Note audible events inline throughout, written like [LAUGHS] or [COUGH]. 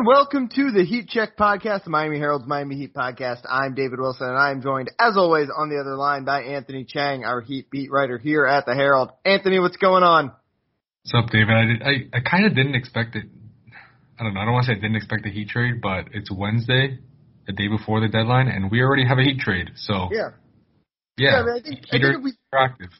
And welcome to the Heat Check podcast, the Miami Herald's Miami Heat podcast. I'm David Wilson, and I'm joined, as always, on the other line by Anthony Chiang, our Heat beat writer here at the Herald. Anthony, what's going on? What's up, David? I did, I, I kind of didn't expect it. I don't know. I don't want to say I didn't expect the Heat trade, but it's Wednesday, the day before the deadline, and we already have a Heat trade. So yeah, yeah. yeah I, mean, I think, I think if we active.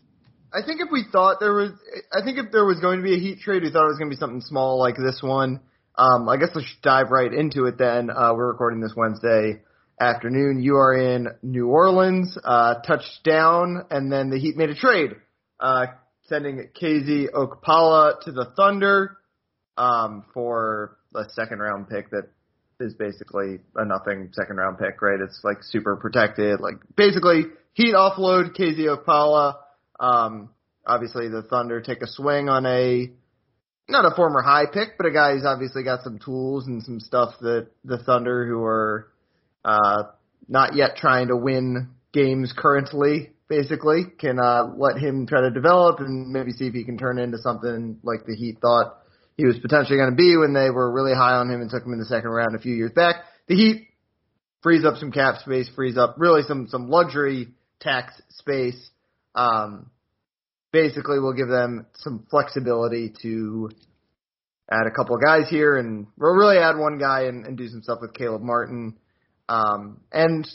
I think if we thought there was, I think if there was going to be a Heat trade, we thought it was going to be something small like this one. Um, I guess let's dive right into it then. Uh, we're recording this Wednesday afternoon. You are in New Orleans, uh, touchdown, and then the Heat made a trade, uh, sending KZ Okpala to the Thunder, um, for a second round pick that is basically a nothing second round pick, right? It's like super protected. Like basically Heat offload KZ Okpala. Um, obviously the Thunder take a swing on a not a former high pick, but a guy who's obviously got some tools and some stuff that the Thunder, who are uh, not yet trying to win games currently, basically, can uh, let him try to develop and maybe see if he can turn into something like the Heat thought he was potentially going to be when they were really high on him and took him in the second round a few years back. The Heat frees up some cap space, frees up really some some luxury tax space. Um, basically will give them some flexibility to add a couple of guys here and we'll really add one guy and, and do some stuff with Caleb Martin. Um, and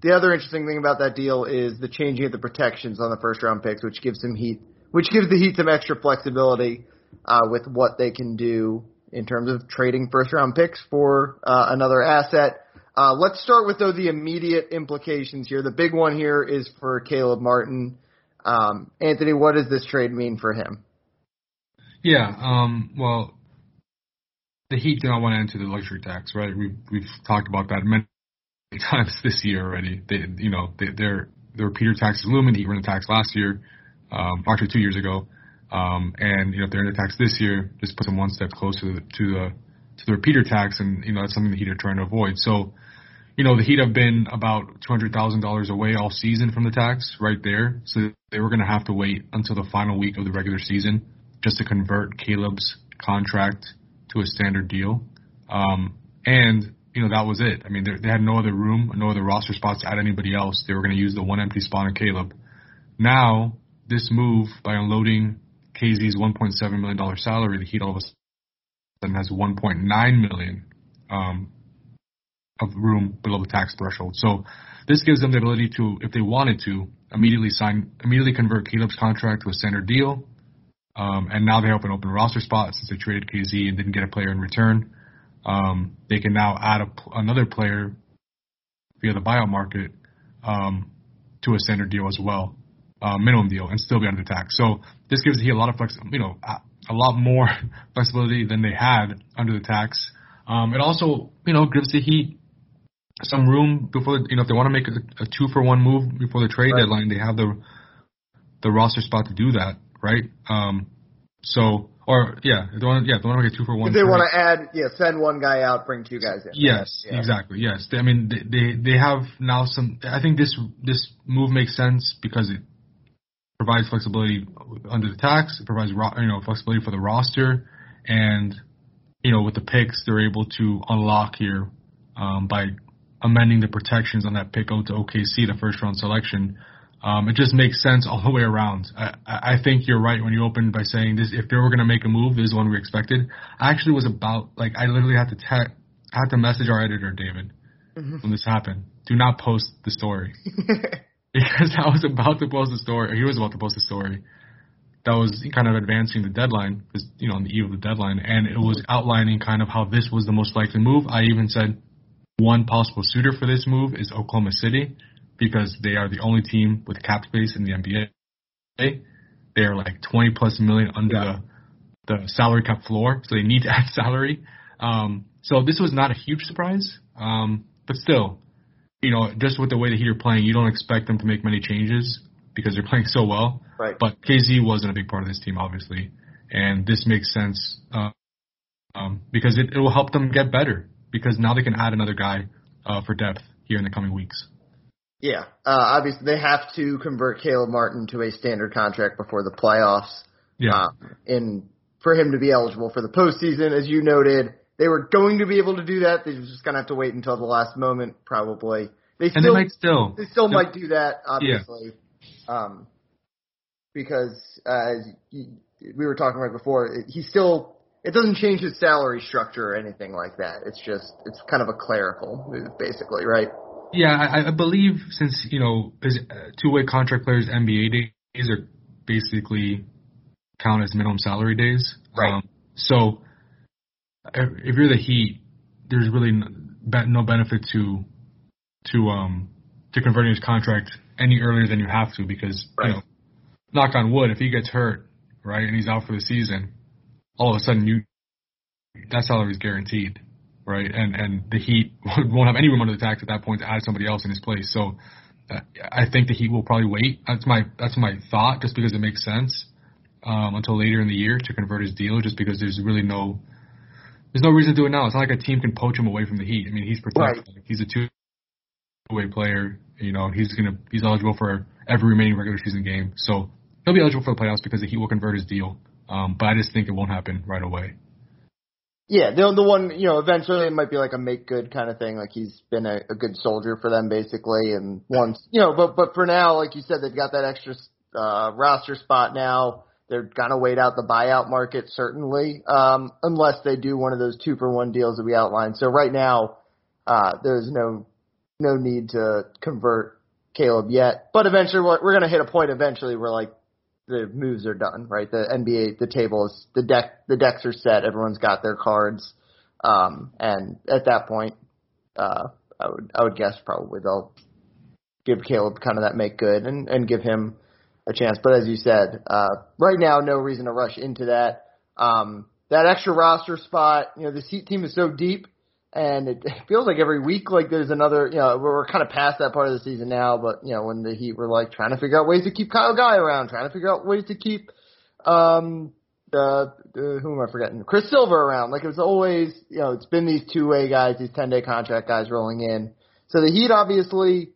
the other interesting thing about that deal is the changing of the protections on the first round picks, which gives some heat, which gives the Heat some extra flexibility uh, with what they can do in terms of trading first round picks for uh, another asset. Uh, let's start with though the immediate implications here. The big one here is for Caleb Martin. Um, Anthony, what does this trade mean for him? Yeah, um, well, the Heat do not want to enter the luxury tax, right? We've we've talked about that many [LAUGHS] times this year already. They, you know, they, their their repeater tax is looming. The Heat ran the tax last year, um, actually two years ago, um, and you know if they're in the tax this year, just puts them one step closer to the to the, to the repeater tax, and you know that's something the Heat are trying to avoid. So you know, the Heat have been about $200,000 away all season from the tax right there. So they were going to have to wait until the final week of the regular season just to convert Caleb's contract to a standard deal. Um, and, you know, that was it. I mean, they had no other room, no other roster spots to add anybody else. They were going to use the one empty spot on Caleb. Now, this move by unloading KZ's $1.7 million salary, the Heat all of a sudden has 1.9 million um, of room below the tax threshold. So this gives them the ability to, if they wanted to, immediately sign, immediately convert Caleb's contract to a standard deal. Um, and now they have an open roster spot since they traded KZ and didn't get a player in return. Um, they can now add a, another player via the buyout market um, to a standard deal as well, uh, minimum deal, and still be under the tax. So this gives the Heat a lot of flex, you know, a lot more [LAUGHS] flexibility than they had under the tax. Um, it also, you know, gives the Heat some room before you know if they want to make a, a two for one move before the trade right. deadline, they have the the roster spot to do that, right? Um, so or yeah, they want yeah they want to make a two for one. If they want to add yeah, send one guy out, bring two guys in. Yes, yeah. exactly. Yes, I mean they, they they have now some. I think this this move makes sense because it provides flexibility under the tax. It provides you know flexibility for the roster, and you know with the picks they're able to unlock here um, by amending the protections on that pick out to OKC, the first round selection. Um, it just makes sense all the way around. I, I think you're right when you opened by saying this. If they were going to make a move, this is one we expected. I actually was about like I literally had to te- had to message our editor David mm-hmm. when this happened. Do not post the story [LAUGHS] because I was about to post the story. Or he was about to post the story that was kind of advancing the deadline, you know, on the eve of the deadline, and it was outlining kind of how this was the most likely move. I even said one possible suitor for this move is Oklahoma City because they are the only team with cap space in the NBA. They are like 20 plus million under yeah. the, the salary cap floor, so they need to add salary. Um, so this was not a huge surprise, um, but still, you know, just with the way the Heat are playing, you don't expect them to make many changes because they're [LAUGHS] playing so well. Right. But KZ wasn't a big part of this team, obviously, and this makes sense uh, um, because it, it will help them get better because now they can add another guy uh, for depth here in the coming weeks. Yeah, uh, obviously they have to convert Caleb Martin to a standard contract before the playoffs. Yeah. Uh, in for him to be eligible for the postseason, as you noted, they were going to be able to do that. They were just gonna have to wait until the last moment, probably. They still, and they might still. They still might do that, obviously. Yeah. Um, because uh, as we were talking right before, he still it doesn't change his salary structure or anything like that. It's just it's kind of a clerical move, basically, right? Yeah, I, I believe since you know uh, two-way contract players NBA days are basically count as minimum salary days. Right. Um, so if you're the Heat, there's really no benefit to to um to converting his contract any earlier than you have to because right. you know, knock on wood, if he gets hurt, right, and he's out for the season, all of a sudden you that salary is guaranteed, right? And and the Heat [LAUGHS] won't have any room under the tax at that point to add somebody else in his place. So uh, I think the Heat will probably wait. That's my that's my thought, just because it makes sense um, until later in the year to convert his deal, just because there's really no there's no reason to do it now. It's not like a team can poach him away from the Heat. I mean, he's protected. Right. He's a two way player. You know, he's gonna he's eligible for every remaining regular season game. So he'll be eligible for the playoffs because the Heat will convert his deal. Um, but I just think it won't happen right away. Yeah, the the one you know eventually it might be like a make good kind of thing. Like he's been a, a good soldier for them basically, and once you know, but but for now, like you said, they've got that extra uh, roster spot now. They're gonna wait out the buyout market certainly, um, unless they do one of those two for one deals that we outlined. So right now, uh, there's no no need to convert Caleb yet, but eventually we're, we're gonna hit a point eventually where like the moves are done, right? The NBA, the tables, the deck, the decks are set. Everyone's got their cards, um, and at that point, uh, I would I would guess probably they'll give Caleb kind of that make good and and give him a chance. But as you said, uh, right now, no reason to rush into that. Um, that extra roster spot, you know, the Heat team is so deep, and it feels like every week, like there's another, you know, we're kind of past that part of the season now. But you know, when the Heat were like trying to figure out ways to keep Kyle Guy around, trying to figure out ways to keep, um, the, the who am I forgetting? Chris Silva around. Like it was always, you know, it's been these two way guys, these ten day contract guys rolling in. So the Heat obviously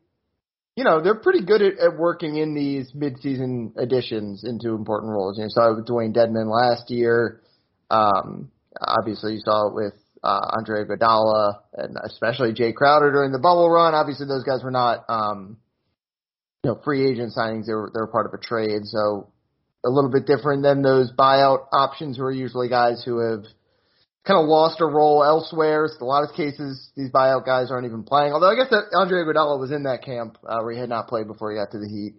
you know, they're pretty good at, at working in these midseason additions into important roles. You know, saw it with Dewayne Dedmon last year. Um, obviously, you saw it with uh, Andre Iguodala and especially Jae Crowder during the bubble run. Obviously, those guys were not, um, you know, free agent signings. They were they were part of a trade, so a little bit different than those buyout options who are usually guys who have kind of lost a role elsewhere. So a lot of cases, these buyout guys aren't even playing. Although I guess that Andre Iguodala was in that camp uh, where he had not played before he got to the Heat.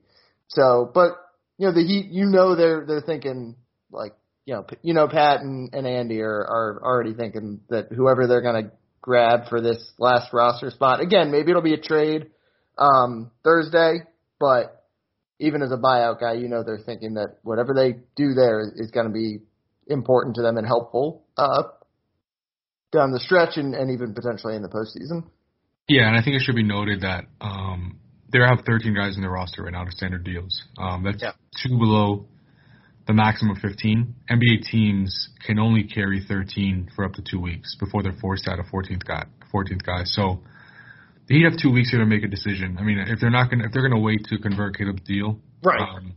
So, but you know, the Heat, you know, they're they're thinking like, you know, you know, Pat and, and Andy are are already thinking that whoever they're gonna grab for this last roster spot. Again, maybe it'll be a trade um, Thursday, but even as a buyout guy, you know, they're thinking that whatever they do there is, is going to be important to them and helpful uh, down the stretch and, and even potentially in the postseason. Yeah, and I think it should be noted that um, they have 13 guys in their roster right now to standard deals. Um, that's yeah. two below the maximum of 15. NBA teams can only carry 13 for up to two weeks before they're forced out a 14th guy. 14th guy. So they have two weeks here to make a decision. I mean, if they're not gonna, if they're gonna wait to convert Caleb's deal, right? Um,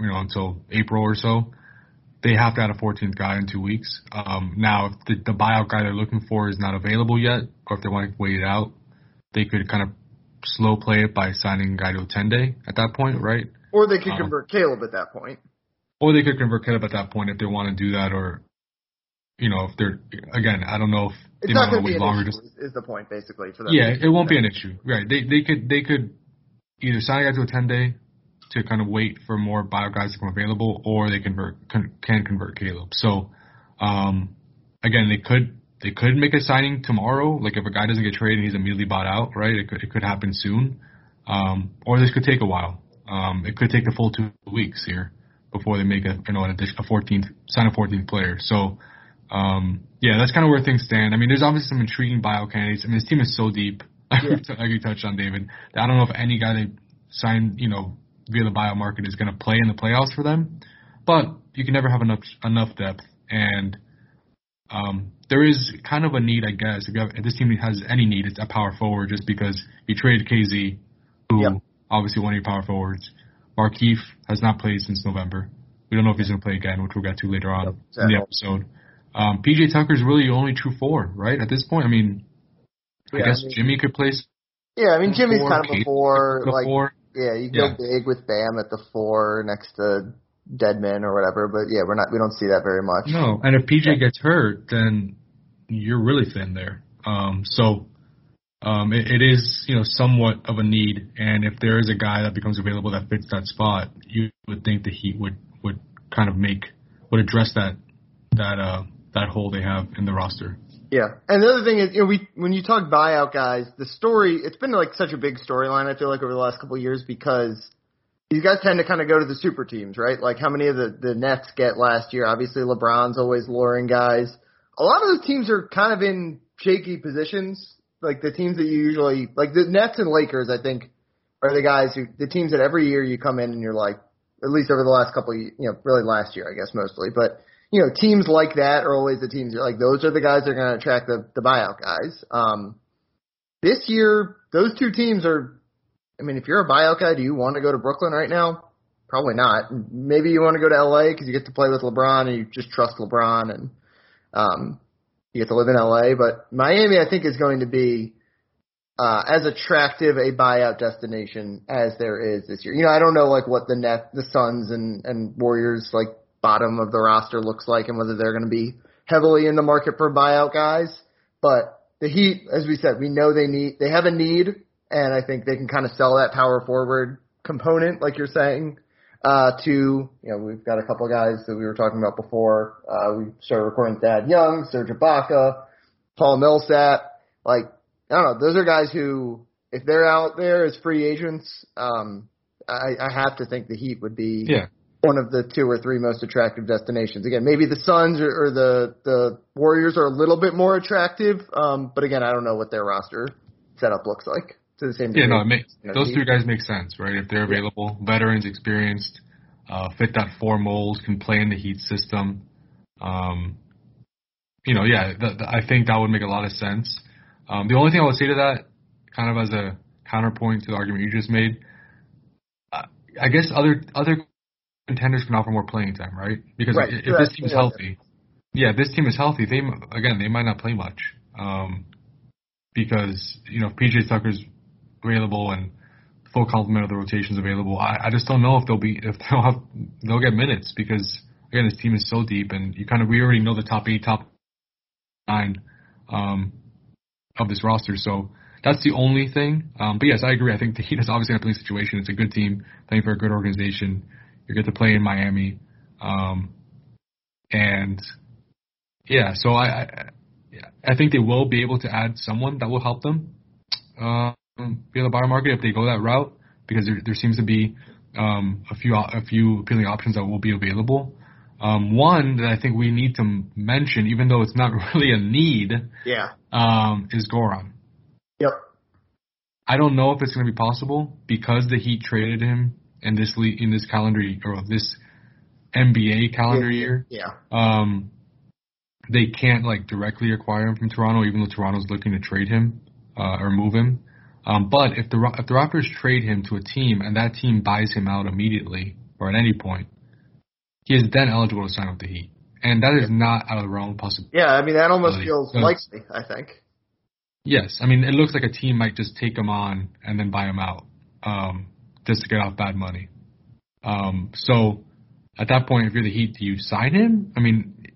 you know, until April or so, they have to add a 14th guy in two weeks. Um, now, if the, the buyout guy they're looking for is not available yet, or if they want to wait it out, they could kind of slow play it by signing a guy to a 10 day at that point, right? Or they could um, convert Caleb at that point. Or they could convert Caleb at that point if they want to do that, or you know, if they're again, I don't know if it's they might want to wait longer. Just is the point basically for them? Yeah, it won't be an issue, right? They they could they could either sign a guy to a 10 day to kind of wait for more bio guys to come available, or they convert can, can convert Caleb. So um, again, they could they could make a signing tomorrow. Like if a guy doesn't get traded and he's immediately bought out, right? It could it could happen soon, um, or this could take a while. Um, it could take the full two weeks here before they make a you know an addition, a 14th sign a 14th player. So um, yeah, that's kind of where things stand. I mean, there's obviously some intriguing bio candidates. I mean, this team is so deep. [LAUGHS] Yeah. like you touched on, David. I don't know if any guy they signed, you know, via the bio market is going to play in the playoffs for them. But you can never have enough enough depth, and um, there is kind of a need, I guess. If, have, if, this team has any need, it's a power forward, just because you traded KZ, who yep. obviously one of your power forwards. Markieff has not played since November. We don't know if he's going to play again, which we'll get to later on yep, exactly. in the episode. Um, PJ Tucker's really only true four, right? At this point, I mean, Yeah, I guess I mean- Jimmy could play. Yeah, I mean Jimmy's four, kind of a four. Like four. yeah, you Yeah. go big with Bam at the four next to Dedmon or whatever. But yeah, we're not we don't see that very much. No, and if PJ gets hurt, then you're really thin there. Um, so um, it, it is you know somewhat of a need, and if there is a guy that becomes available that fits that spot, you would think the Heat would would kind of make would address that that uh that hole they have in the roster. Yeah, and the other thing is, you know, we when you talk buyout guys, the story it's been like such a big storyline. I feel like over the last couple of years because these guys tend to kind of go to the super teams, right? Like how many of the the Nets get last year? Obviously, LeBron's always luring guys. A lot of those teams are kind of in shaky positions. Like the teams that you usually like the Nets and Lakers, I think, are the guys who the teams that every year you come in and you're like, at least over the last couple, of, you know, really last year, I guess mostly, but you know, teams like that are always the teams like, those are the guys that are going to attract the, the buyout guys. Um, this year, those two teams are, I mean, if you're a buyout guy, do you want to go to Brooklyn right now? Probably not. Maybe you want to go to LA because you get to play with LeBron and you just trust LeBron and, um, you get to live in LA. But Miami, I think, is going to be, uh, as attractive a buyout destination as there is this year. You know, I don't know like what the net, the Suns and, and Warriors like bottom of the roster looks like and whether they're going to be heavily in the market for buyout guys. But the Heat, as we said, we know they need, they have a need and I think they can kind of sell that power forward component, like you're saying, uh, to, you know, we've got a couple of guys that we were talking about before. Uh, we started recording Thad Young, Serge Ibaka, Paul Millsap. Like, I don't know, those are guys who, if they're out there as free agents, um, I, I have to think the Heat would be Yeah. one of the two or three most attractive destinations. Again, maybe the Suns or, or the the Warriors are a little bit more attractive, um, but again, I don't know what their roster setup looks like to the same Yeah, degree. no, it makes You know, those three guys make sense, right? If they're available, veterans, experienced, uh, fit that four mold, can play in the Heat system. Um, you know, yeah, th- th- I think that would make a lot of sense. Um, the only thing I would say to that, kind of as a counterpoint to the argument you just made, uh, I guess other other contenders can offer more playing time, right? Because Right, i- if this team's yeah. healthy, yeah, this team is healthy, they again they might not play much, um, because you know if PJ Tucker's available and full complement of the rotations available. I, I just don't know if they'll be if [LAUGHS] they'll have they'll get minutes because again this team is so deep and you kind of we already know the top eight, top nine um, of this roster. So that's the only thing. Um, but yes, I agree. I think [LAUGHS] the Heat is obviously in a playing situation. It's a good team playing for a good organization. You get to play in Miami, um, and yeah. So I, I I think they will be able to add someone that will help them um, via the buyer market if they go that route because there there seems to be um, a few a few appealing options that will be available. Um, one that I think we need to mention, even though it's not [LAUGHS] really a need, Yeah. um, is Goran. Yep. I don't know if it's going to be possible because the Heat traded him in this le- in this calendar or this NBA calendar year. Yeah. Um, they can't like directly acquire him from Toronto, even though Toronto's looking to trade him uh, or move him. Um, but if the if the Raptors trade him to a team and that team buys him out immediately or at any point, he is then eligible to sign with the Heat, and that is not out of the realm of possibility. Yeah. I mean, that almost feels Yeah. likely. I think. Yes, I mean it looks like a team might just take him on and then buy him out, um, just to get off bad money. Um, so at that point, if you're the Heat, do you sign him? I mean,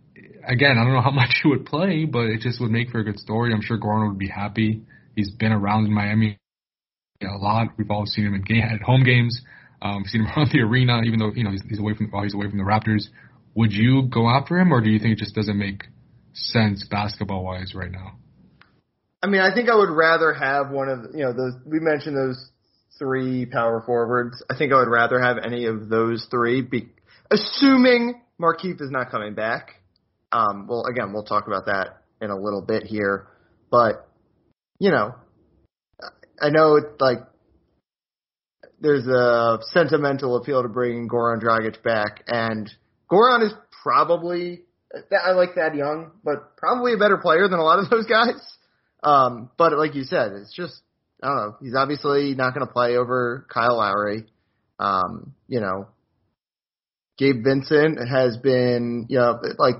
again, I don't know how [LAUGHS] much he would play, but it just would make for a good story. I'm sure Goran would be happy. He's been around in Miami a lot. We've all seen him in game, at home games. Um, seen him [LAUGHS] around the arena, even though you know he's, he's away from while he's away from the Raptors. Would you go after him, or do you think it just doesn't make sense basketball wise right now? I mean, I think I would rather have one of you know those we mentioned those three power forwards. I think I would rather have any of those three, be, assuming Markieff is not coming back. Um, well, again, we'll talk about that in a little bit here, but you know, I know it's like there's a sentimental appeal to bringing Goran Dragic back, and Goran is probably I like that young, but probably a better player than a lot of [LAUGHS] those guys. Um, but like you said, it's just I don't know. He's obviously not going to play over Kyle Lowry. Um, you know, Gabe Vincent has been, you know, like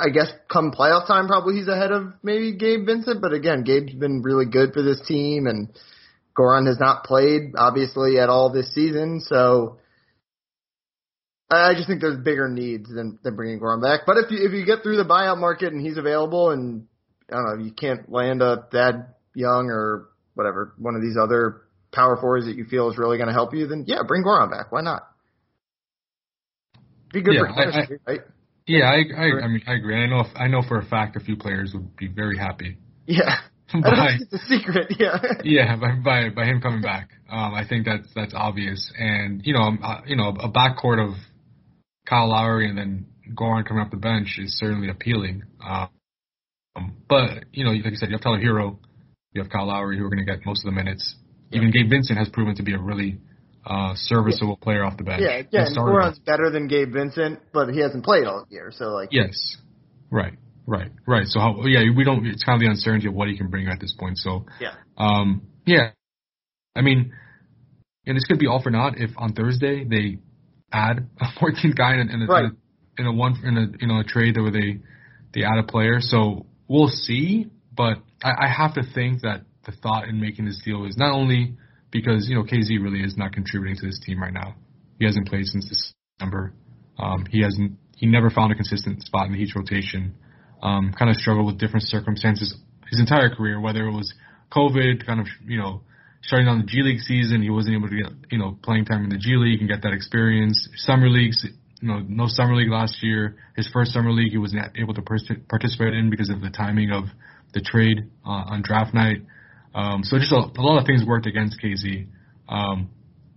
I guess come playoff time, probably he's ahead of maybe Gabe Vincent. But again, Gabe's been really good for this team, and Goran has not played obviously at all this season. So I just think there's bigger needs than than bringing Goran back. But if you if you get through the buyout market and he's available, and I don't know, you can't land a Thad Young or whatever one of these other power forwards that you feel is really going to help you, then yeah, bring Goran back. Why not? Be good Yeah, for chemistry, right? Yeah, I, I, I mean, I agree. I know, if, I know for a fact a few players would be very happy Yeah. [LAUGHS] I by, it's a secret. Yeah. [LAUGHS] yeah, by, by by him coming back. Um, I think that's that's obvious, and you know, uh, you know, a backcourt of Kyle Lowry and then Goran coming off the bench is certainly appealing. Um, but you know, like you said, you have Tyler Herro, you have Kyle Lowry who are going to get most of the minutes. Even Gabe Vincent has proven to be a really uh, serviceable player off the bench. Yeah. Started- Goran's better than Gabe Vincent, but he hasn't played all year. So like, Yes. Right. Right. Right. So how, yeah, we don't. It's kind of the uncertainty of what he can bring at this point. So yeah. um, yeah. I mean, and this could be all for naught if on Thursday they add a [LAUGHS] 14th guy in a, in a, Right. in a one in a you know a trade where they they add a player. So we'll see. But I, I have to think that the thought in making this deal is not only because you know KZ really is not contributing to this team right now. He hasn't played since December. Um, he hasn't. He never found a consistent spot in the Heat's rotation. Um, kind of struggled with different circumstances his entire career, whether it was COVID, kind of you know starting on the G League season, he wasn't able to get you know playing time in the G League and get that experience. Summer leagues, you know, no summer league last year. His first summer league, he wasn't able to participate in because of the timing of the trade uh, on draft night. Um, so just a, a lot of things worked against KZ. Um,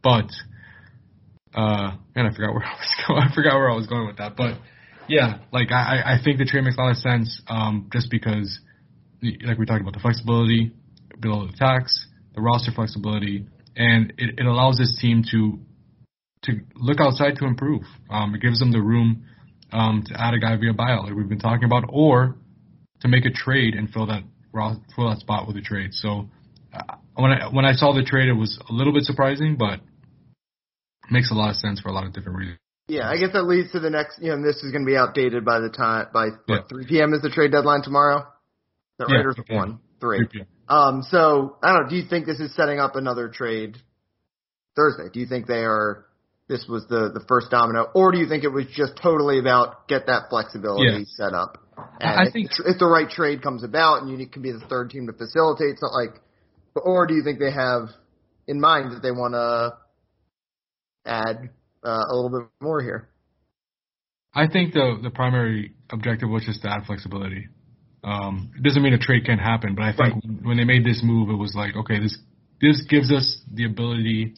but uh, man, I forgot where [LAUGHS] I was going. I forgot where I was going with that. But yeah, like I, I think the trade makes a lot of sense. Um, just because, like we talked about, the flexibility below the tax, the roster flexibility, and it, it allows this team to to look outside to improve. Um, it gives them the room um, to add a guy via buyout, like we've been talking about, or to make a trade and fill that fill that spot with a trade. So uh, when I when I saw the trade, it was a little bit surprising, but makes a lot of sense for a lot of different reasons. Yeah, I guess that leads to the next. You know, this is going to be outdated by the time by Yeah. what 3 p.m. is the trade deadline tomorrow. That Yeah, right or 3 p.m. one three? 3 p.m. Um, so I don't know. Do you think this is setting up another trade Thursday? Do you think they are? This was the the first domino, or do you think it was just totally about get that flexibility set up? I- And I think- the tr- if the right trade comes about, and you can be the third team to facilitate, it's not like, or do you think they have in mind that they want to add uh, a little bit more here? I think the the primary objective was just to add flexibility. Um, it doesn't mean a trade can't happen, but I think Right. when they made this move, it was like, okay, this this gives us the ability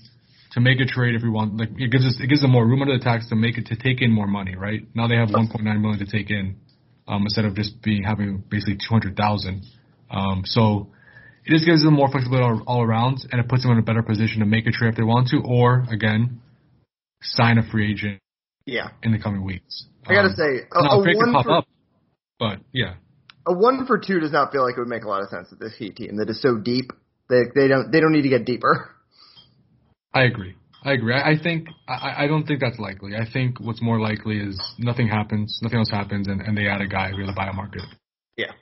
to make a trade if we want. Like it gives us it gives them more room under the tax to make it to take in more money, right? Now they have 1.9 million to take in um, instead of just being having basically 200,000. Um, so it just gives them more flexibility all, all around, and it puts them in a better position to make a trade if they want to, or again, sign a free agent Yeah, in the coming weeks. I gotta Um, say, a, now, a one pop for up, but yeah, a one for two does not feel like it would make a lot of sense with this Heat team that is so deep. They they don't they don't need to get deeper. I agree. I agree. I, I think I, I don't think that's likely. I think what's more likely is nothing happens, nothing else happens, and, and they add a guy via the buyout market. Yeah.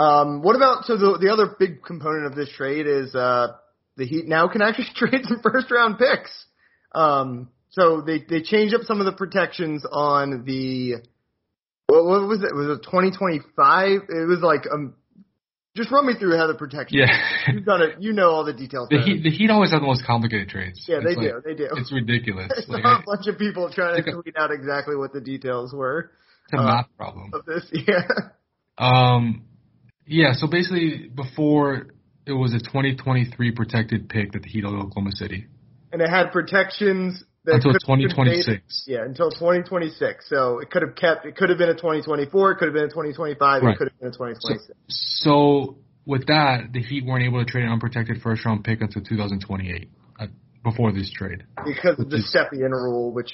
Um, what about so the the other big component of this trade is uh the Heat now can actually [LAUGHS] trade some first round picks. Um, so they they changed up some of the protections on the what, what was it? Was it 2025? It was like um, just run me through how the protection. Yeah, You've done it. You know all the details. the. Heat the Heat always have the most complicated trades. yeah, they like- do. They do. It's ridiculous. [LAUGHS] I like, a bunch of people trying to tweet out exactly what the details were it's a uh, math problem. of this. [LAUGHS] Yeah. Um, yeah. So basically, before it was a 2023 protected pick that the Heat owed Oklahoma City And it had protections until could have 2026. Yeah, until 2026. So it could have kept. It could have been a 2024. It could have been a 2025. Right. It could have been a 2026. So with that, the Heat weren't able to trade an unprotected first round pick until 2028 uh, before this trade. because of the is- Stepien rule, which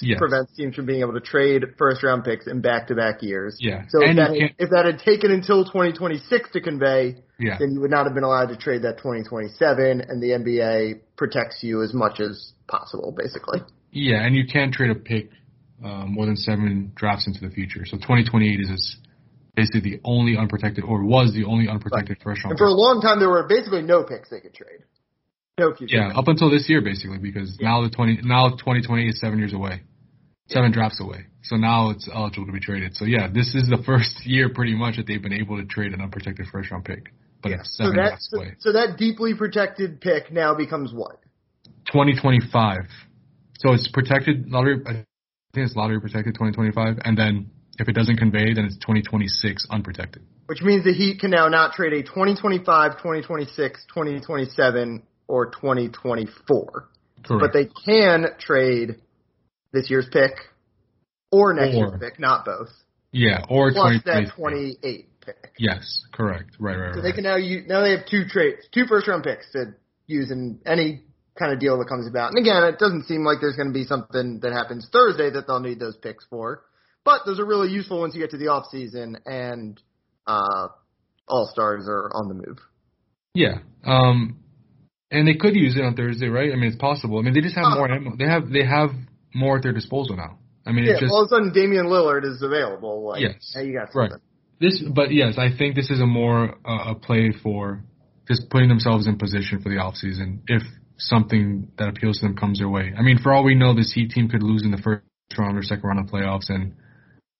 Yes. prevents teams from being able to trade first round picks in back to back years. Yeah. So if that, had, if that had taken until 2026 to convey, Yeah. then you would not have been allowed to trade that 2027, and the NBA protects you as much as possible, basically. Yeah, and you can't trade a pick uh, more than seven drafts into the future. So 2028 is basically the only unprotected, or was the only unprotected right. first round. And for a long time, there were basically no picks they could trade. No future. Yeah, up until this year, basically, because yeah. now the 20 now 2028 is seven years away, seven yeah. drafts away. So now it's eligible to be traded. So yeah, this is the [LAUGHS] first year pretty much that they've been able to trade an unprotected first round pick. But yeah. so that, drafts so. So that deeply protected pick now becomes what? 2025. So it's protected lottery. I think it's lottery protected 2025, and then if it doesn't convey, then it's 2026 unprotected. Which means the Heat can now not trade a 2025, 2026, 2027, or 2024. Correct. But they can trade this year's pick or next or, year's pick, not both. Yeah, or plus that 28 pick. Yes, correct. Right, right, So right. they can now use, now they have two trades, two first round picks to use in any kind of deal that comes about. And again, it doesn't seem like there's going to be something that happens Thursday that they'll need those picks for. But those are really useful once you get to the off season and uh, all stars are on the move. Yeah. Um, and they could use it on Thursday, right? I mean, it's possible. I mean, they just have uh, more ammo. They have they have more at their disposal now. I mean, yeah, it's just all of a sudden Damian Lillard is available. Like, yes, hey, you got something. Right. This, but yes, I think this is a more uh, a play for just putting themselves in position for the off season if something that appeals to them comes their way. I mean, for all we know, this Heat team could lose in the first round or second round of playoffs, and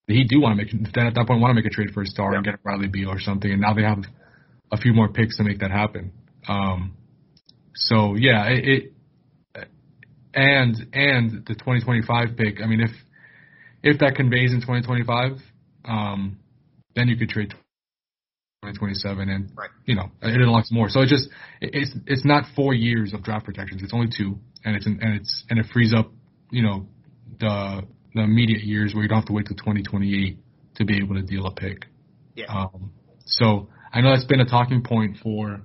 the Heat do want to make then at that point want to make a trade for a star yeah. and get a Bradley Beal or something, and now they have a few more picks to make that happen. Um, so yeah, it, it and and the 2025 pick. I mean, if if that conveys in 2025, um, then you could trade 2027, and right. you know it unlocks more. So it just it's it's not four years of draft protections. It's only two, and it's and it's and it frees up you know the the immediate years where you don't have to wait till 2028 to be able to deal a pick. Yeah. Um, so I know that's been a talking point for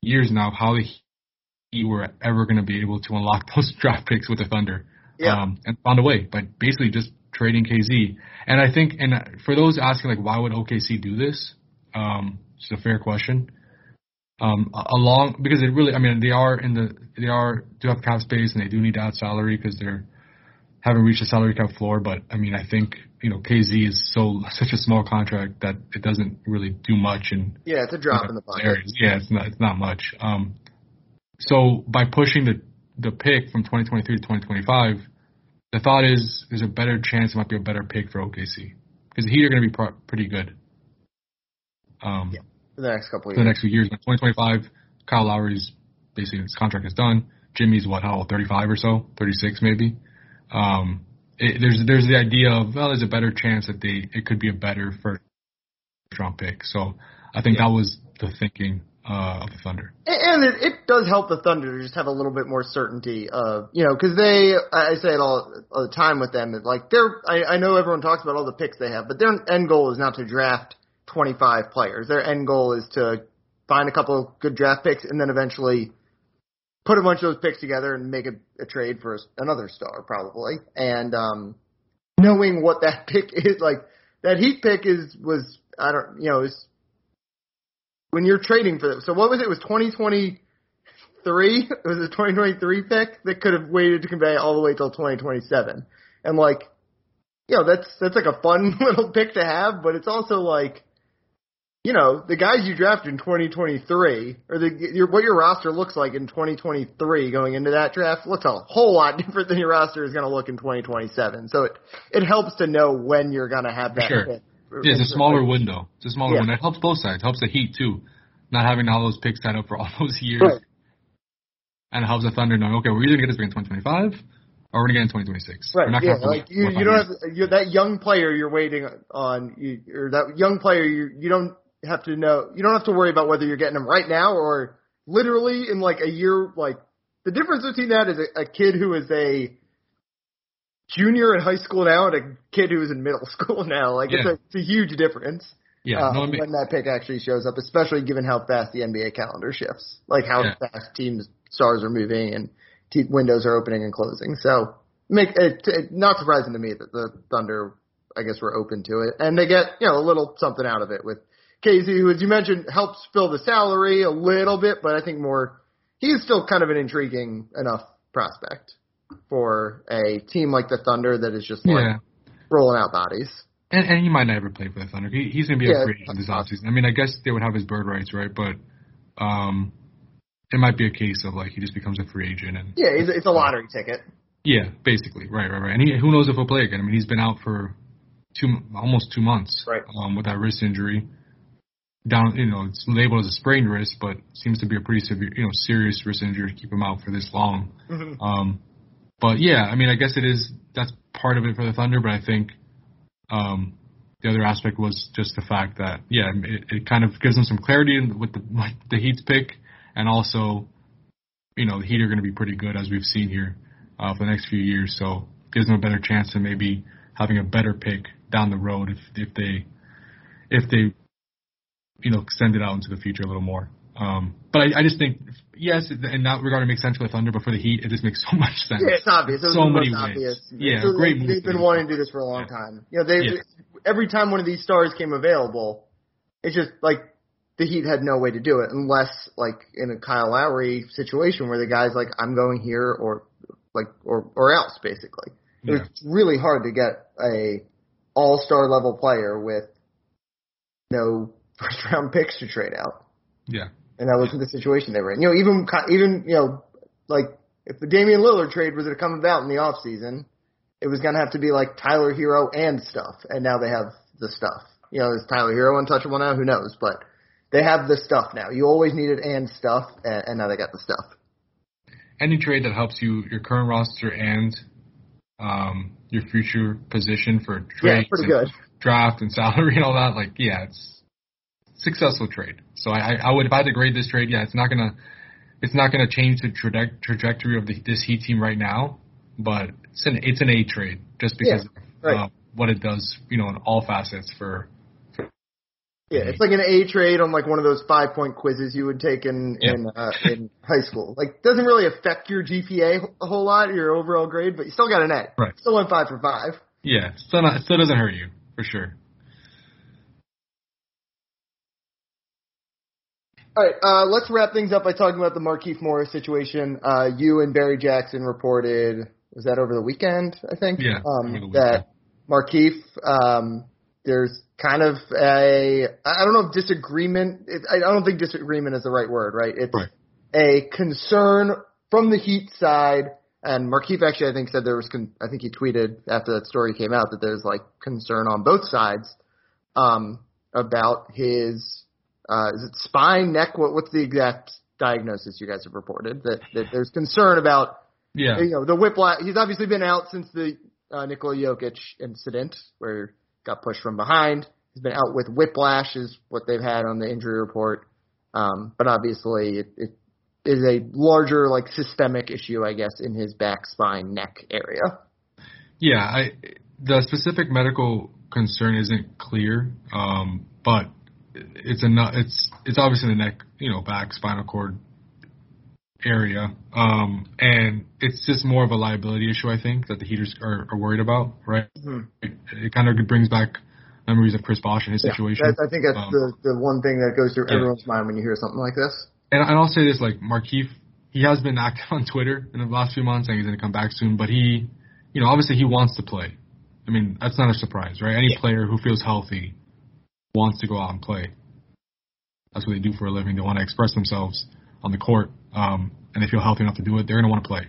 years now of how the Heat were ever going to be able to unlock [LAUGHS] those draft picks with the Thunder. Yeah. Um, and found a way by basically just trading KZ. And I think, and for those asking like, why would OKC do this? Um, it's a fair question. Um, along because it really, I mean, they are in the they are do have cap space and they do need to add salary because they're haven't reached the salary cap floor. But I mean, I think you know KZ is so [LAUGHS] such a small contract that it doesn't really do much. And yeah, it's a drop in the pocket. Yeah, it's not it's not much. Um, so by pushing the the pick from 2023 to 2025, the thought is there's a better chance it might be a better pick for OKC because the Heat are going to be pro- pretty good. Um, yeah, for the next couple of years. the next few years. In 2025, Kyle Lowry's basically his contract is done. Jimmy's what, how old? 35 or so, 36 maybe. Um, it, there's there's the idea of well, there's a better chance that they it could be a better first round pick. So I think yeah. that was the thinking uh, of the Thunder. And it, it does help the Thunder to just have a little bit more certainty of, you know, because they, I say it all, all the time with them, like they're, I, I know everyone talks about all the picks they have, but their end goal is not to draft 25 players. Their end goal is to find a couple of good draft picks and then eventually put a bunch of those picks together and make a, a trade for another star probably. And, um, knowing what that [LAUGHS] pick is, like that Heat pick is, was, I don't, you know, is when you're trading for them. So what was it? it was 2023? [LAUGHS] It was a 2023 pick that could have waited to convey all the way till 2027. And like, you know, that's, that's like a fun [LAUGHS] little pick to have, but it's also like, you know, the guys you draft in 2023 or the, your, what your roster looks like in 2023 going into that draft looks a whole lot [LAUGHS] different than your roster is going to look in 2027. So it, it helps to know when you're going to have that sure. pick. Yeah, it's a smaller window. It's a smaller yeah. window. It helps both sides. It helps the Heat too, not having all those picks tied up for [LAUGHS] all those years. Right. And it helps the Thunder knowing, okay, we're either gonna get this pick in 2025 or we're gonna get in 2026. Right. yeah. Like you, you don't have you're that young player you're waiting on, you, or that young player you you don't have to know. You don't have to worry about whether you're getting them right now or literally in like a year. Like the difference between that is a, a kid who is a junior in high school now and a kid who's in middle [LAUGHS] school now. Like yeah. it's, a, it's a huge difference. Yeah, uh, no, when that pick actually shows up, especially given how fast the NBA calendar shifts, like how yeah. fast teams stars are moving and te- windows are opening and closing. So make it, it not surprising to me that the Thunder, I guess, were open to it, and they get you know a little something out of it with KZ, who as you mentioned helps fill the salary a little bit, but I think more he's still kind of an intriguing enough prospect. For a team like the Thunder that is just like Yeah. rolling out bodies. And, and he might never play for the Thunder. He, he's going to be Yeah, a free agent this offseason. I mean, I guess they would have his bird rights, right? But um, it might be a case of like he just becomes a free agent and Yeah, it's, it's a lottery ticket. yeah, basically, right, right, right. And he, who knows if he'll play again? I mean, he's been out for two, almost two months, Right. Um, with that wrist injury. Down, you know, it's labeled as a sprained wrist, but seems to be a pretty severe, you know, serious wrist injury to keep him out for this long. Mhm. Um, but yeah, I mean, I guess it is that's part of it for the Thunder, but I think um, the other aspect was just the fact that yeah, it, it kind of gives them some clarity with the with the Heat's pick, and also, you know, the Heat are going to be pretty good as we've seen here uh, for the next few years, so gives them a better chance of maybe having a better pick down the road if if they if they you know extend it out into the future a little more. Um, but I, I just think yes, in that regard, it makes sense for the Thunder, but for the Heat, it just makes so much sense. Yeah, it's obvious. It So many most wins. obvious. Yeah, great they, They've been wanting to do this for a long Yeah. time. You know, they Yeah. every time one of these stars came available, it's just like the Heat had no way to do it unless like in a Kyle Lowry situation where the guy's like, I'm going here or like or or else basically. It Yeah. was really hard to get a all star level player with no [LAUGHS] first round picks to trade out. Yeah. And that wasn't the situation they were in. You know, even even you know, like if the Damian Lillard trade was to come about in the off season, it was gonna have to be like Tyler Herro and stuff. And now they have the stuff. You know, is Tyler Herro untouchable now? Who knows? But they have the stuff now. You always needed and stuff, and, and now they got the stuff. Any trade that helps you your current roster and um, your future position for Yeah, and good. draft and salary and all that, like yeah, it's successful trade. So I, I would if I had to grade this trade, yeah, it's not gonna it's not gonna change the traje- trajectory of the, this Heat team right now, but it's an it's an A trade just because Yeah, right. of uh, what it does, you know, in all facets for Yeah, it's like an A trade on like one of those five point quizzes you would take in Yeah. in uh, in high school. Like doesn't really affect your GPA a whole lot, your overall grade, but you still got an A. Right. Still went five for five. yeah, still not, still doesn't hurt you for sure. All right, uh, let's wrap things up by talking about the Markieff Morris situation. Uh, you and Barry Jackson reported, was that over the weekend, I think? Yeah, Um, over the weekend. that Markieff, um, there's kind of a, I don't know if disagreement, it, I don't think disagreement is the right word, right? It's Right. a concern from the Heat side, and Markieff actually, I think, said there was, con- I think he tweeted after that story came out that there's like concern on both sides, um, about his, uh, is it spine, neck? What, what's the exact diagnosis you guys have reported? That, that there's concern about, Yeah, you know, the whiplash. He's obviously been out since the uh, Nikola Jokic incident where he got pushed from behind. He's been out with whiplash, is what they've had on the injury report. Um, but obviously, it, it is a larger, like, systemic issue, I guess, in his back, spine, neck area. Yeah, I the specific medical concern isn't clear, um, but it's a it's it's obviously the neck, you know, back, spinal cord area, um, and it's just more of a liability issue. I think that the Heaters are, are worried about, right? Mhm. It, it kind of brings back memories of Chris Bosh and his situation. That, I think that's Um, the, the one thing that goes through yeah. everyone's mind when you hear something like this. And, and I'll say this, like Markieff, he has been [LAUGHS] active on Twitter in the last few months, saying he's going to come back soon. But he, you know, obviously he wants to play. I mean, that's not a surprise, right? Any player who feels healthy wants to go out and play. That's what they do for a living. They want to express themselves on the court, um, and they feel healthy enough to do it. They're going to want to play.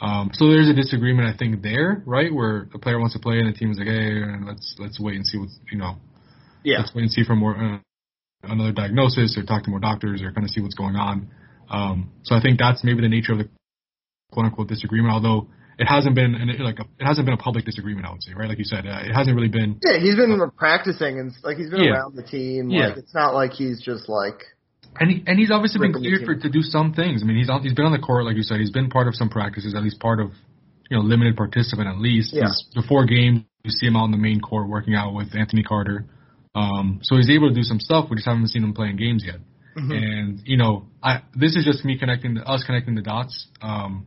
Um, so there's a disagreement, I think, there, right, where the player wants to play and the team is like, hey, let's let's wait and see what's, you know, yeah, let's wait and see for more uh, another diagnosis or talk to more doctors or kind of see what's going on. Um, so I think that's maybe the nature of the quote unquote disagreement. Although it hasn't been an, like a, it hasn't been a public disagreement, I would say, right? Like you said, uh, it hasn't really been. Yeah, he's been practicing and like he's been Yeah. around the team. Yeah. Like it's not like he's just like And he, and he's obviously been cleared for to do some things. I mean, he's on, he's been on the court, like you said. He's been part of some practices, at least part of you know limited participant at least. Yeah. He's, before games, you see him out on the main court working out with Anthony Carter. Um, so he's able to do some stuff. We just haven't seen him playing games yet. And you know, I this is just me connecting the, us connecting the dots. Um,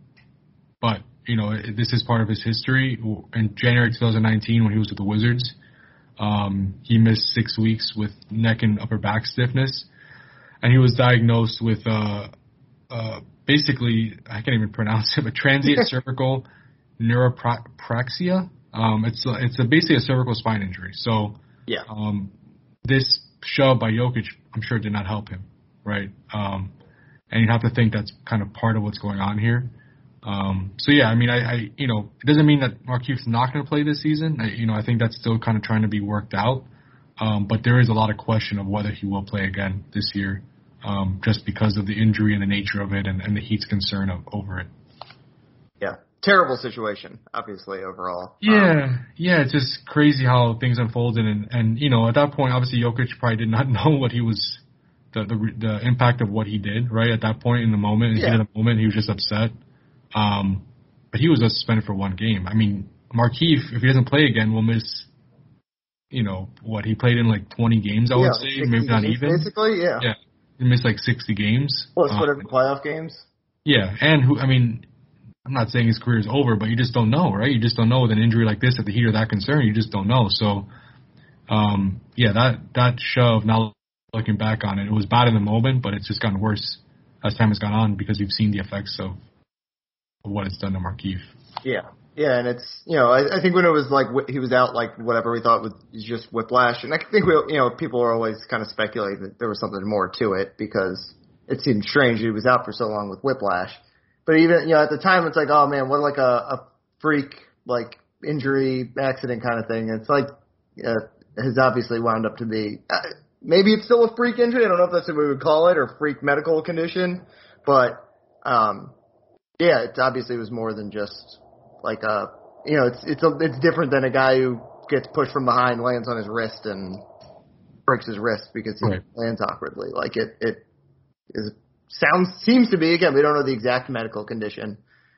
but you know, this is part of his history. In January 2019, when he was with the Wizards, um, he missed six weeks with neck and upper back stiffness, and he was diagnosed with uh, uh, basically I can't even pronounce it, but transient [LAUGHS] cervical neurapraxia. Um, it's a, it's a basically a cervical spine injury. So yeah, um, this shove by Jokic, I'm sure did not help him, right? Um, and you have to think that's kind of part of what's going on here. Um, so yeah, I mean, I, I, you know, it doesn't mean that Markieff's not going to play this season. I, you know, I think that's still kind of trying to be worked out. Um, but there is a lot of question of whether he will play again this year, um, just because of the injury and the nature of it and, and the Heat's concern of, over it. Yeah, terrible situation, obviously overall. Yeah, um, yeah, it's just crazy how things unfolded, and and you know, at that point, obviously Jokic probably did not [LAUGHS] know what he was. The, the the impact of what he did right at that point in the moment, yeah. in the moment, he was just upset. Um, but he was suspended for one game. I mean, Markieff, if he doesn't play again, will miss. You know what he played in like 20 games. I yeah, would say maybe not even. Basically, yeah. Yeah, he missed like 60 games. Plus um, whatever playoff games. Yeah, and who? I mean, I'm not saying his career is over, but you just don't know, right? You just don't know with an injury like this, at the heat of that concern, you just don't know. So, um, yeah, that that shove. Now looking back on it, it was bad in the moment, but it's just gotten worse as time has gone on because you've seen the effects of what it's done to Markieff. Yeah, yeah, and it's you know I, I think when it was like he was out like whatever we thought was just whiplash, and I think we you know people are always kind of speculating that there was something more to it because it seemed strange he was out for so long with whiplash. But even you know at the time it's like oh man what like a, a freak like injury accident kind of thing. It's like uh, has obviously wound up to be uh, maybe it's still a freak injury. I don't know if that's what we would call it or freak medical condition, but um yeah, it obviously was more than just like a you know it's it's a, it's different than a guy who gets pushed from behind, lands on his wrist, and breaks his wrist because he right. lands awkwardly. Like it it is sounds seems to be again we don't know the exact medical condition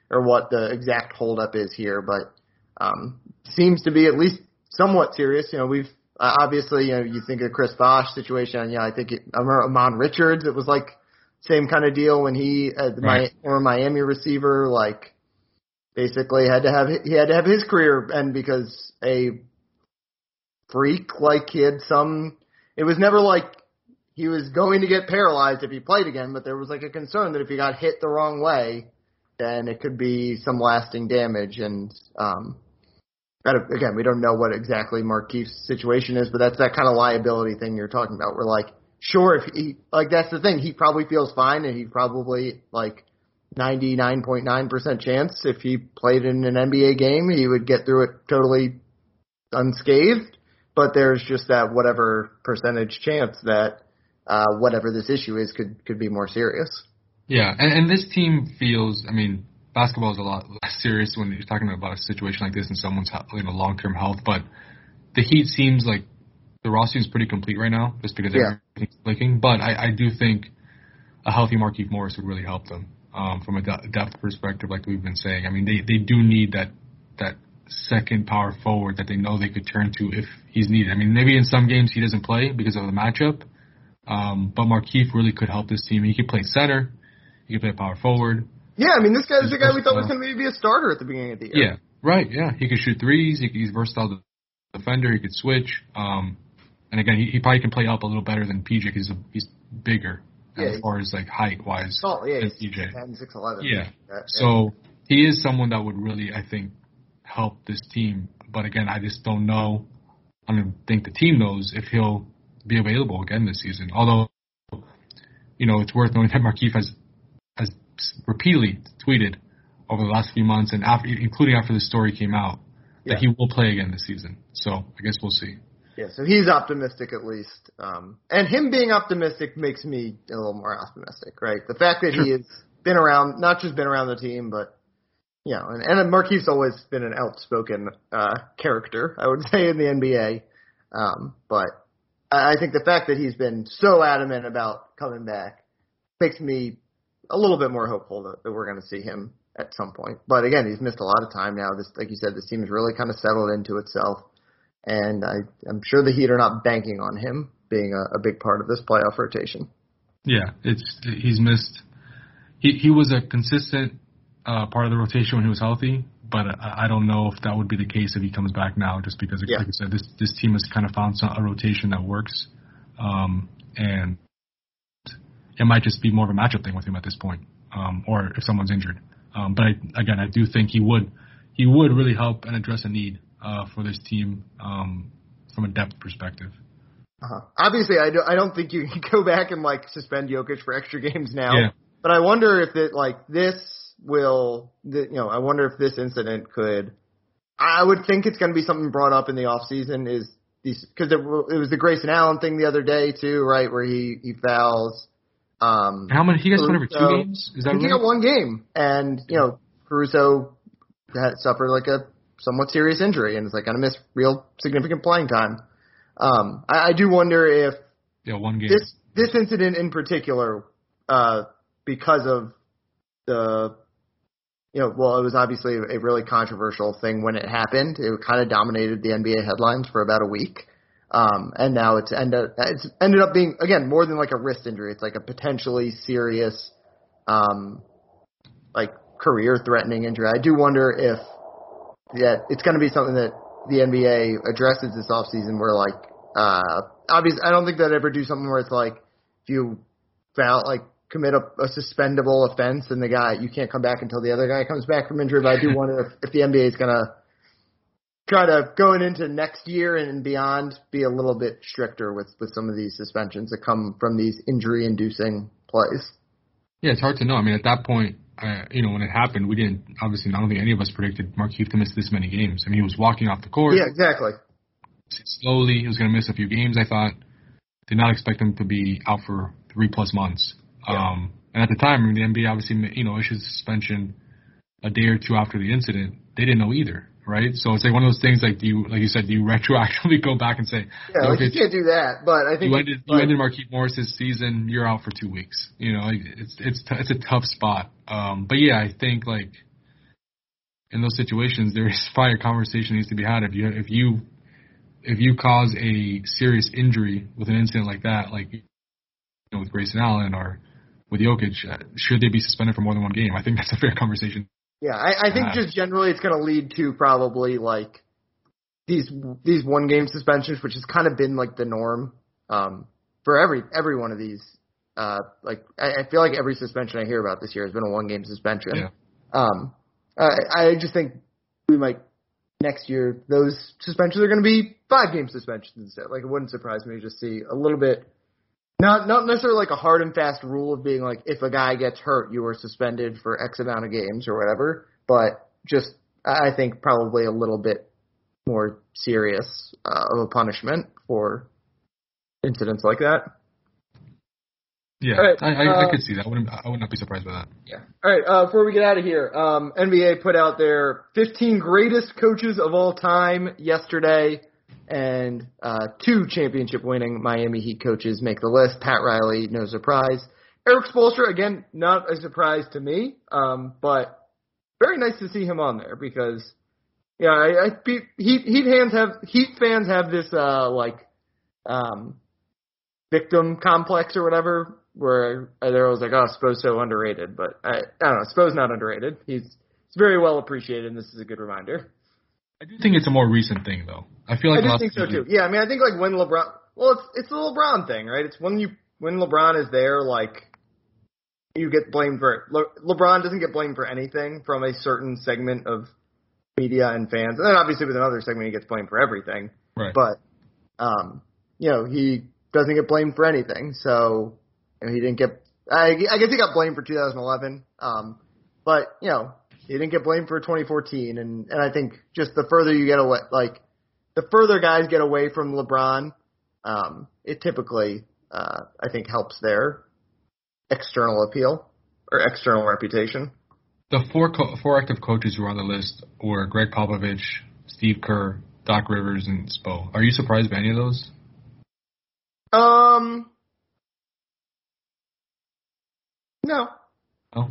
or what the exact holdup is here, but um, seems to be at least somewhat serious. You know, we've uh, obviously you know you think of Chris Bosh situation. Yeah, I think it, I remember Ahmmon Richards. It was like same kind of deal when he, uh, right. my or Miami receiver, like basically had to have he had to have his career end because a freak like he had some. It was never like he was going to get paralyzed if he played again, but there was like a concern that if he got hit the wrong way, then it could be some lasting damage. And um, again, we don't know what exactly Markieff's situation is, but that's that kind of liability thing you're talking about. Where like sure, if he like that's the thing, he probably feels fine, and he probably like ninety nine point nine percent chance if he played in an NBA game, he would get through it totally unscathed. But there's just that whatever percentage chance that uh, whatever this issue is could could be more serious. Yeah, and, and this team feels. I mean, basketball is a lot less serious when you're talking about a situation like this and someone's you know long term health. But the Heat seems like the roster is pretty complete right now, just because yeah. everything's clicking. But I, I do think a healthy Markieff Morris would really help them um, from a depth perspective, like we've been saying. I mean, they they do need that that second power forward that they know they could turn to if he's needed. I mean, maybe in some games he doesn't play because of the matchup, um, but Markieff really could help this team. He could play center, he could play power forward. Yeah, I mean, this guy's the guy we thought was going to maybe be a starter at the beginning of the year. Yeah, right. Yeah, he could shoot threes. He, he's versatile defender. He could switch. Um, and again, he, he probably can play up a little better than PJ. He's a, he's bigger um, yeah, as far as like height wise. Oh yeah, than PJ. 10, 6, 11. Yeah. So he is someone that would really, I think, help this team. But again, I just don't know. I don't think the team knows if he'll be available again this season. Although, you know, it's worth noting that Markieff has has repeatedly tweeted over the last few months, and after, including after the story came out, that yeah. he will play again this season. So I guess we'll see. Yeah, so he's optimistic at least. Um, and him being optimistic makes me a little more optimistic, right? The fact that he has been around, not just been around the team, but, you know, and, and Markieff's always been an outspoken, uh, character, I would [LAUGHS] say, in the NBA. Um, but I think the fact that he's been so adamant about coming back makes me a little bit more hopeful that, that we're going to see him at some point. But again, he's missed a lot of time now. This, like you said, this team has really kind of settled into itself and I, I'm sure the Heat are not banking on him being a, a big part of this playoff rotation. Yeah, it's he's missed. He he was a consistent uh, part of the rotation when he was healthy, but I, I don't know if that would be the case if he comes back now. Just because, yeah. like I said, this this team has kind of found some, a rotation that works, um, and it might just be more of a matchup thing with him at this point, um, or if someone's injured. Um, but I, again, I do think he would he would really help and address a need uh, for this team um, from a depth perspective. Uh-huh. Obviously, I don't, I don't think you can go back and like suspend Jokic for extra games now. Yeah. But I wonder if it like this will, you know, I wonder if this incident could. I would think it's going to be something brought up in the off season. Is these because it, it was the Grayson Allen thing the other day too, right? Where he he fouls. Um, How many? He gets one every two games. Is that I think he got one game, and you know Caruso had suffered like a somewhat serious injury, and is like going to miss real significant playing time. Um, I, I do wonder if Yeah, one game. this this incident in particular, uh, because of the, you know, well, it was obviously a really controversial thing when it happened. It kind of dominated the NBA headlines for about a week. Um, and now it's ended, it's ended up being, again, more than like a wrist injury. It's like a potentially serious, um, like career threatening injury. I do wonder if, yeah, it's going to be something that the NBA addresses this offseason where like, uh, obviously, I don't think they'd ever do something where it's like, if you foul, like, commit a, a suspendable offense and the guy, you can't come back until the other guy comes back from injury. But I do [LAUGHS] wonder if, if the NBA is going to try to going into next year and beyond be a little bit stricter with, with some of these suspensions that come from these injury inducing plays. Yeah, it's hard to know. I mean, at that point, uh, you know, when it happened, we didn't obviously. I don't think any of us predicted Markieff to miss this many games. I mean, he was walking off the court Yeah, exactly. slowly. He was going to miss a few games. I thought. Did not expect him to be out for three plus months. Yeah. Um, and at the time, the NBA obviously, you know, issued suspension a day or two after the incident. They didn't know either, right? So it's like one of those things. Like, do you, like you said, do you [LAUGHS] retroactively go back and say, Yeah, like you can't do that. But I think you ended but- you ended Markieff Morris's season. You're out for two weeks. You know, like, it's it's t- it's a tough spot. Um, but yeah, I think like in those situations, there is [LAUGHS] probably a conversation needs to be had. If you if you if you cause a serious injury with an incident like that, like you know, with Grayson Allen or with Jokic, uh, should they be suspended for more than one game? I think that's a fair conversation. Yeah, I, I think Uh, just generally it's going to lead to probably like these these one game suspensions, which has kind of been like the norm um, for every every one of these. Uh, like I, I feel like every suspension I hear about this year has been a one game suspension. Yeah. Um, I, I just think we might next year those suspensions are going to be five game suspensions instead. Like it wouldn't surprise me to just see a little bit. Not not necessarily like a hard and fast rule of being like if a guy gets hurt you are suspended for X amount of games or whatever, but just I I think probably a little bit more serious uh, of a punishment for incidents like that. Yeah, All right, I, I, I uh, could see that. I wouldn't I would not be surprised by that. Yeah. All right. Uh, before we get out of here, um, NBA put out their 15 greatest coaches of all time yesterday, and uh, two championship-winning Miami Heat coaches make the list. Pat Riley, no surprise. Erik Spoelstra, again, not a surprise to me, um, but very nice to see him on there because, yeah, I, I Heat Heat fans have Heat fans have this uh, like um, victim complex or whatever, where they're always like, oh, Spo's so underrated. But I, I don't know, Spo's not underrated. He's, he's very well appreciated, and this is a good reminder. I do think it's a more recent thing though. I feel like I do think so too. Yeah, I mean, I think like when LeBron, well, it's it's the LeBron thing, right? It's when you when LeBron is there, like you get blamed for it. Le, LeBron doesn't get blamed for anything from a certain segment of media and fans, and then obviously with another segment he gets blamed for everything. Right. But um, you know, he doesn't get blamed for anything. So you know, he didn't get. I, I guess he got blamed for 2011. Um, but you know, he didn't get blamed for 2014. And and I think just the further you get away, like the further guys get away from LeBron, um, it typically uh, I think helps their external appeal or external reputation. The four co- four active coaches who were on the list were Gregg Popovich, Steve Kerr, Doc Rivers, and Spo. Are you surprised by any of those? Um, no, No.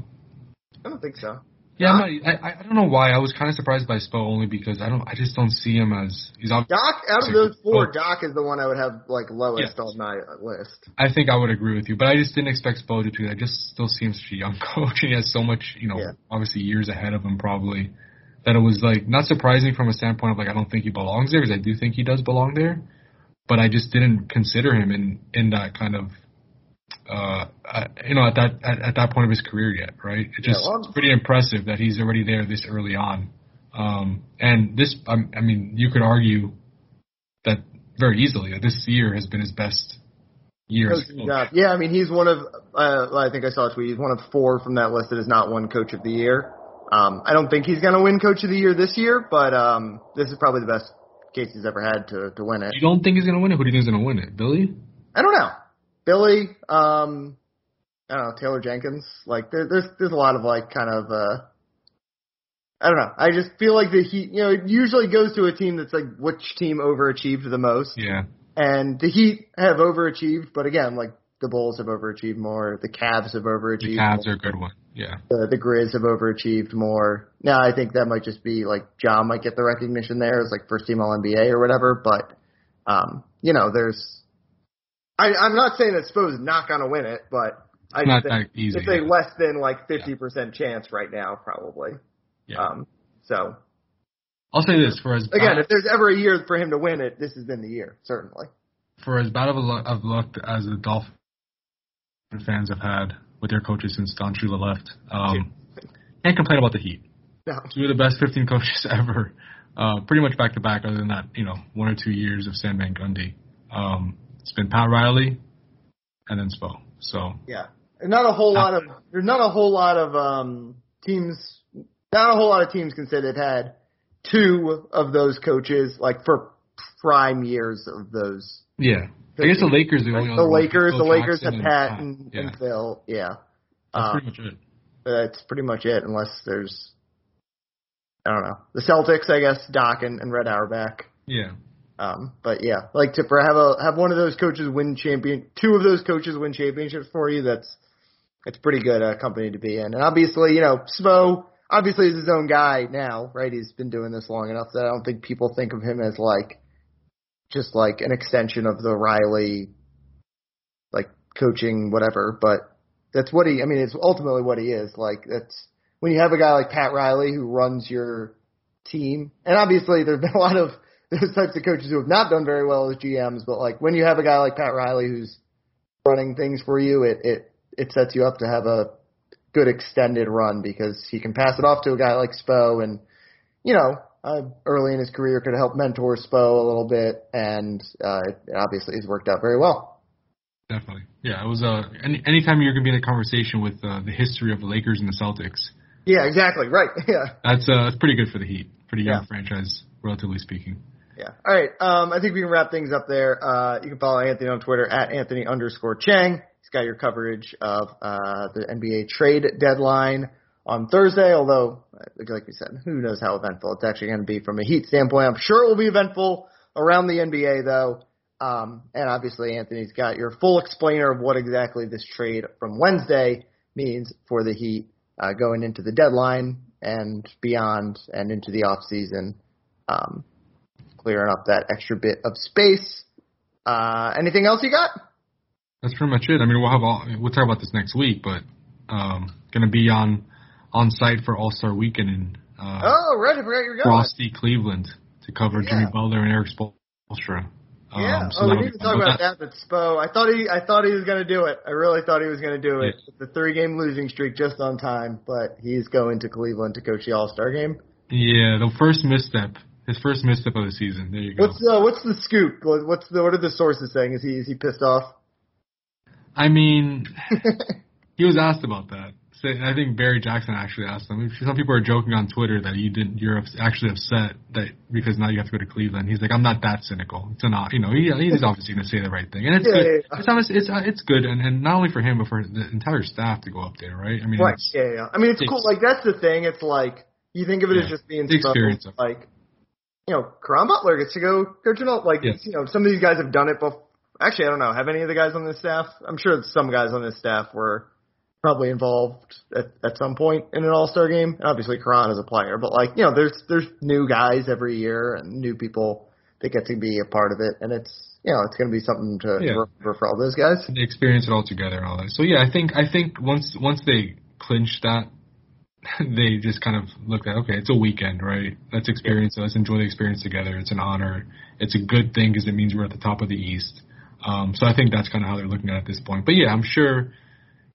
I don't think so. Yeah, I'm not, I I don't know why. I was kind of surprised by Spo only because I don't I just don't see him as he's ob- Doc, out of those oh four, Oh. Doc is the one I would have like lowest Yes. on my list. I think I would agree with you, but I just didn't expect Spo to do that. Just still seems such a young [LAUGHS] coach, and he has so much, you know, Yeah. obviously years ahead of him probably. That it was like not surprising from a standpoint of like I don't think he belongs there because I do think he does belong there, but I just didn't consider him in in that kind of, uh, uh you know, at that at, at that point of his career yet, right? It just well, it's pretty impressive that he's already there this early on. Um, and this, um, I mean, you could argue that very easily that this year has been his best year. As. Yeah, I mean, he's one of, uh, I think I saw a tweet, he's one of four from that list that has not won Coach of the Year. Um, I don't think he's going to win Coach of the Year this year, but um, this is probably the best case he's ever had to to win it. You don't think he's going to win it? Who do you think is going to win it? Billy? I don't know. Billy, um, I don't know, Taylor Jenkins. Like there, there's there's a lot of like kind of uh I don't know. I just feel like the Heat, you know, it usually goes to a team that's like which team overachieved the most. Yeah. And the Heat have overachieved, but again, like the Bulls have overachieved more. The Cavs have overachieved. The Cavs more. are a good one. Yeah. The, the Grizz have overachieved more. Now I think that might just be like Ja might get the recognition there as like first team All NBA or whatever, but um, you know, there's. I, I'm not saying that Spo's not gonna win it, but I not think easy, it's a less than like 50% yeah. chance right now, probably. Yeah. Um, so. I'll say this for as again, if there's ever a year for him to win it, this has been the year, certainly. For as bad of a luck, of luck as the Dolphin fans have had with their coaches since Don Shula left, um, can't complain about the Heat. No. Two of the best 15 coaches [LAUGHS] ever, uh, pretty much back to back. Other than that, you know, one or two years of Stan Van Gundy. Um, it's been Pat Riley, and then Spo. So yeah, and not a whole lot of there's not a whole lot of um, teams. Not a whole lot of teams can say they've had two of those coaches like for prime years of those. Yeah, I guess the Lakers the only the Lakers. The Lakers have Pat and, yeah. and Phil. Yeah, that's um, pretty much it. That's pretty much it, unless there's I don't know the Celtics. I guess Doc and, and Red Auerbach. Yeah. Um, but yeah, like to for have a have one of those coaches win champion, two of those coaches win championships for you. That's it's pretty good uh, company to be in. And obviously, you know, Spo obviously is his own guy now, right? He's been doing this long enough that I don't think people think of him as like just like an extension of the Riley like coaching whatever, but that's what he I mean, it's ultimately what he is. Like that's when you have a guy like Pat Riley who runs your team. And obviously there've been a lot of [LAUGHS] those types of coaches who have not done very well as GMs, but like when you have a guy like Pat Riley who's running things for you, it it it sets you up to have a good extended run because he can pass it off to a guy like Spo and, you know, uh, early in his career could help mentor Spo a little bit and, uh, obviously he's worked out very well. Definitely. Yeah, it was, uh, any, anytime you're going to be in a conversation with, uh, the history of the Lakers and the Celtics. Yeah, exactly. Right. [LAUGHS] Yeah. That's, uh, that's pretty good for the Heat. Pretty young yeah. franchise, relatively speaking. Yeah. All right. Um, I think we can wrap things up there. Uh, you can follow Anthony on Twitter at Anthony underscore Chiang. He's got your coverage of uh, the NBA trade deadline on Thursday. Although, like we said, who knows how eventful it's actually going to be from a Heat standpoint. I'm sure it will be eventful around the NBA though. Um, and obviously, Anthony's got your full explainer of what exactly this trade from Wednesday means for the Heat uh, going into the deadline and beyond and into the off season, um, clearing up that extra bit of space. Uh, anything else you got? that's pretty much it. I mean, we'll have all, we'll talk about this next week, but um, going to be on on site for All Star Weekend in uh, oh right, I forgot you're going. Frosty, Cleveland, to cover yeah. Jimmy Butler and Erik Spoelstra. Um, yeah. So oh, we need to talk about that. But Spo, I thought he, I thought he was going to do it. I really thought he was going to do it. Yeah. The three-game losing streak just on time, but he's going to Cleveland to coach the All-Star game. Yeah, the first misstep, his first misstep of the season. There you go. What's uh, what's the scoop? What's the what are the sources saying? Is he is he pissed off? I mean, [LAUGHS] he was asked about that. So I think Barry Jackson actually asked him. Some people are joking on Twitter that you didn't. You're actually upset that because now you have to go to Cleveland. He's like, I'm not that cynical. It's not. You know, he, he's obviously going to say the right thing, and it's yeah, good. Yeah, yeah. It's it's it's good, and and not only for him but for the entire staff to go up there, right? I mean, right. Yeah, yeah. I mean, it's, cool. Like that's the thing. It's like you think of it as just being the experience. like, you know, Caron Butler gets to go coach an like yes. you know some of these guys have done it before Actually, I don't know. Have any of the guys on this staff? I'm sure some guys on this staff were probably involved at, at some point in an All Star game. And obviously, Caron is a player, but like you know, there's there's new guys every year and new people that get to be a part of it, and it's you know it's going to be something to, yeah. remember for all those guys. They experience it all together and all that. So yeah, I think I think once once they clinch that, [LAUGHS] they just kind of looked at okay, it's a weekend, right? Let's experience. Yeah. Let's enjoy the experience together. It's an honor. It's a good thing because it means we're at the top of the East. Um, so I think that's kind of how they're looking at it at this point. But yeah, I'm sure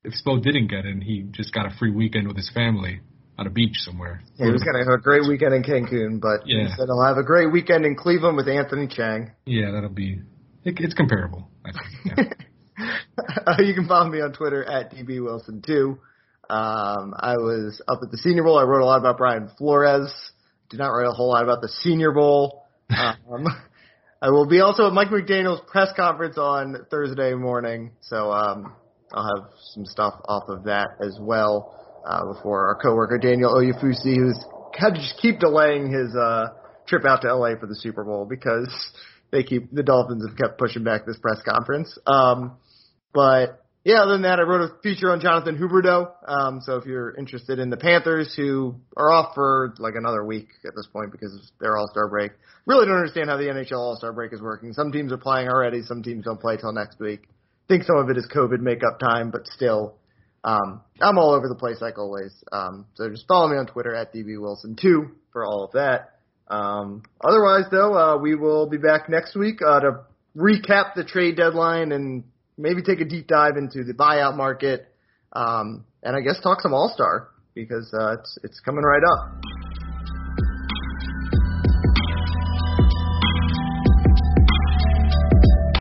if Spo didn't get in, he just got a free weekend with his family. at a beach somewhere. Yeah, he was gonna have a great weekend in Cancun, but Yeah. he said he'll have a great weekend in Cleveland with Anthony Chiang. Yeah, that'll be. It, it's comparable. I think. Yeah. uh, [LAUGHS] you can follow me on Twitter at dbwilson2. Um, I was up at the Senior Bowl. I wrote a lot about Brian Flores. Did not write a whole lot about the Senior Bowl. Um, [LAUGHS] I will be also at Mike McDaniel's press conference on Thursday morning, so um, I'll have some stuff off of that as well uh, before our coworker Daniel Oyefusi, who's had to just keep delaying his uh, trip out to LA for the Super Bowl because they keep the Dolphins have kept pushing back this press conference. Um, but yeah, other than that, I wrote a feature on Jonathan Huberdeau. Um, so if you're interested in the Panthers, who are off for like another week at this point because of their All Star break, really don't understand how the NHL All Star break is working. Some teams are playing already, some teams don't play till next week. think some of it is COVID makeup time, but still, um, I'm all over the place like always. Um, so just follow me on Twitter at dbwilson2 for all of that. Um, otherwise, though, uh, we will be back next week uh, to recap the trade deadline and maybe take a deep dive into the buyout market, um, and I guess talk some All Star because uh, it's it's coming right up.